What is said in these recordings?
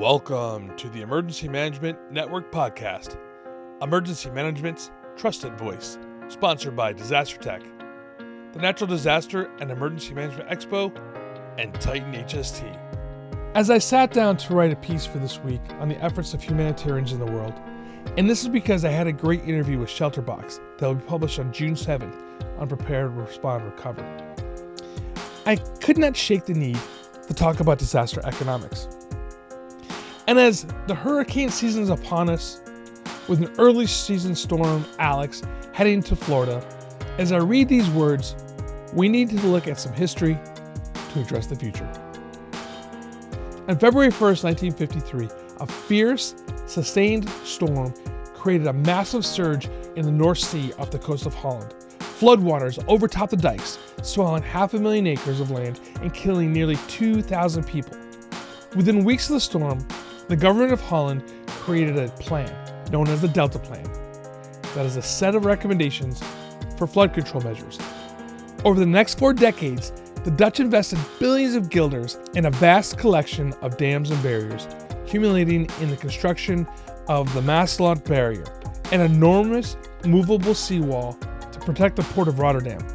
Welcome to the Emergency Management Network podcast, emergency management's trusted voice, sponsored by Disaster Tech, the Natural Disaster and Emergency Management Expo, and Titan HST. As I sat down to write a piece for this week on the efforts of humanitarians in the world, and this is because I had a great interview with Shelterbox that will be published on June 7th on Prepared, Respond, Recover. I could not shake the need to talk about disaster economics. And as the hurricane season is upon us, with an early season storm, Alex, heading to Florida, as I read these words, we need to look at some history to address the future. On February 1st, 1953, a fierce, sustained storm created a massive surge in the North Sea off the coast of Holland. Floodwaters overtopped the dikes, swallowing half a million acres of land and killing nearly 2,000 people. Within weeks of the storm, the government of Holland created a plan known as the Delta Plan. That is a set of recommendations for flood control measures. Over the next four decades, the Dutch invested billions of guilders in a vast collection of dams and barriers, culminating in the construction of the Maeslant Barrier, an enormous movable seawall to protect the port of Rotterdam.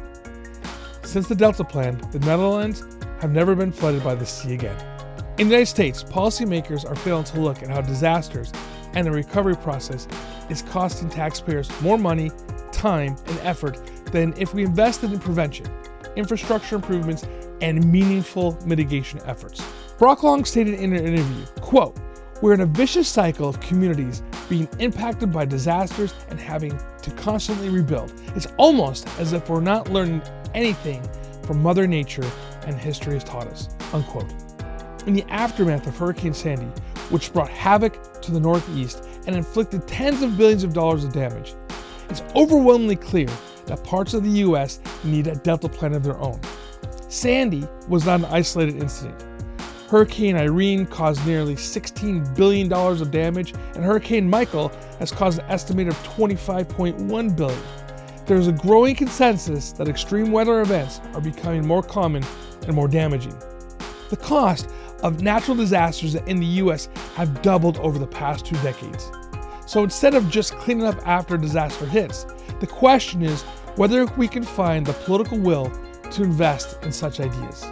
Since the Delta Plan, the Netherlands have never been flooded by the sea again. In the United States, policymakers are failing to look at how disasters and the recovery process is costing taxpayers more money, time, and effort than if we invested in prevention, infrastructure improvements, and meaningful mitigation efforts. Brock Long stated in an interview, quote, we're in a vicious cycle of communities being impacted by disasters and having to constantly rebuild. It's almost as if we're not learning anything from Mother Nature and history has taught us. Unquote. In the aftermath of Hurricane Sandy, which brought havoc to the Northeast and inflicted tens of billions of dollars of damage, it's overwhelmingly clear that parts of the U.S. need a Delta plan of their own. Sandy was not an isolated incident. Hurricane Irene caused nearly $16 billion of damage, and Hurricane Michael has caused an estimated 25.1 billion. There is a growing consensus that extreme weather events are becoming more common and more damaging. The cost of natural disasters in the US have doubled over the past two decades. So instead of just cleaning up after a disaster hits, the question is whether we can find the political will to invest in such ideas.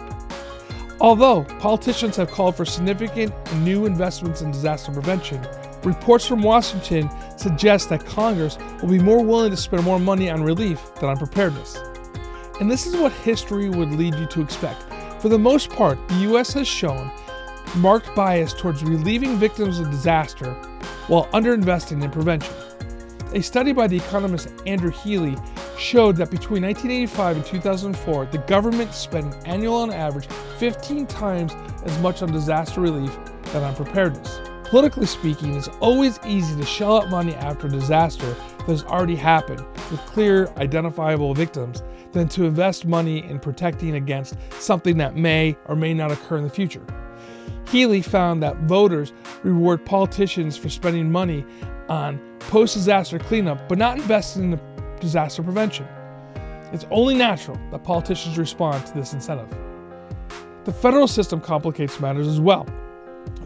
Although politicians have called for significant new investments in disaster prevention, reports from Washington suggest that Congress will be more willing to spend more money on relief than on preparedness. And this is what history would lead you to expect. For the most part, the U.S. has shown marked bias towards relieving victims of disaster while underinvesting in prevention. A study by the economist Andrew Healy showed that between 1985 and 2004, the government spent an annual on average 15 times as much on disaster relief than on preparedness. Politically speaking, it's always easy to shell out money after a disaster that has already happened with clear, identifiable victims than to invest money in protecting against something that may or may not occur in the future. Healy found that voters reward politicians for spending money on post disaster cleanup but not investing in disaster prevention. It's only natural that politicians respond to this incentive. The federal system complicates matters as well.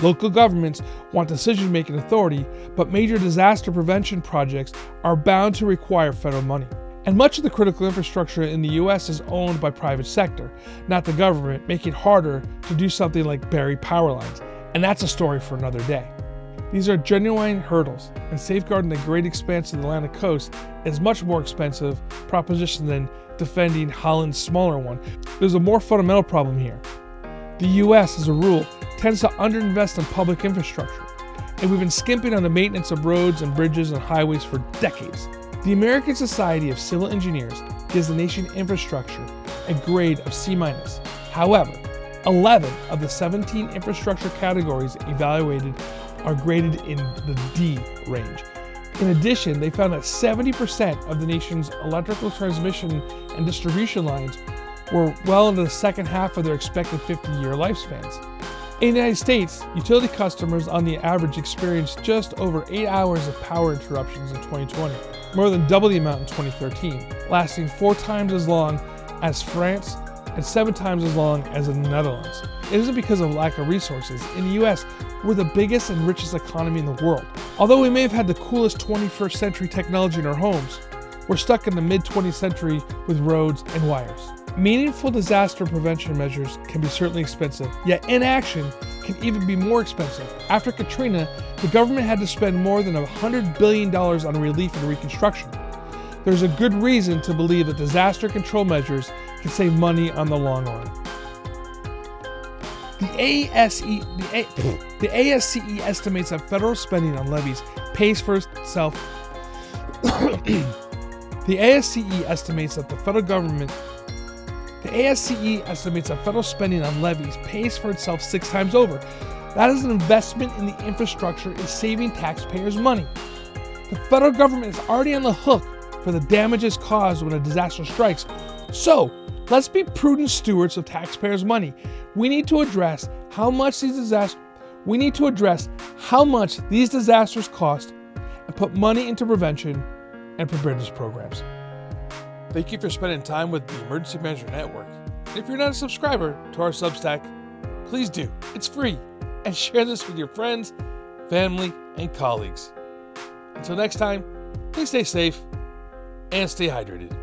Local governments want decision making authority, but major disaster prevention projects are bound to require federal money. And much of the critical infrastructure in the US is owned by private sector, not the government, making it harder to do something like bury power lines. And that's a story for another day. These are genuine hurdles, and safeguarding the great expanse of the Atlantic coast is much more expensive proposition than defending Holland's smaller one. There's a more fundamental problem here. The US, as a rule, tends to underinvest in public infrastructure, and we've been skimping on the maintenance of roads and bridges and highways for decades. The American Society of Civil Engineers gives the nation infrastructure a grade of C. However, 11 of the 17 infrastructure categories evaluated are graded in the D range. In addition, they found that 70% of the nation's electrical transmission and distribution lines were well into the second half of their expected 50 year lifespans. In the United States, utility customers on the average experienced just over 8 hours of power interruptions in 2020, more than double the amount in 2013, lasting four times as long as France, and seven times as long as the Netherlands. It isn't because of lack of resources. In the US, we're the biggest and richest economy in the world. Although we may have had the coolest 21st century technology in our homes, we're stuck in the mid 20th century with roads and wires. Meaningful disaster prevention measures can be certainly expensive, yet inaction can even be more expensive. After Katrina, the government had to spend more than $100 billion on relief and reconstruction. There's a good reason to believe that disaster control measures can save money on the long run. The ASE, the, A, the ASCE estimates that federal spending on levees pays for itself. the ASCE estimates that the federal government the ASCE estimates that federal spending on levees pays for itself six times over. That is an investment in the infrastructure is saving taxpayers money. The federal government is already on the hook for the damages caused when a disaster strikes. So, let's be prudent stewards of taxpayers' money. We need to address how much these disasters we need to address how much these disasters cost and put money into prevention and preparedness programs. Thank you for spending time with the Emergency Management Network. If you're not a subscriber to our Substack, please do. It's free. And share this with your friends, family, and colleagues. Until next time, please stay safe and stay hydrated.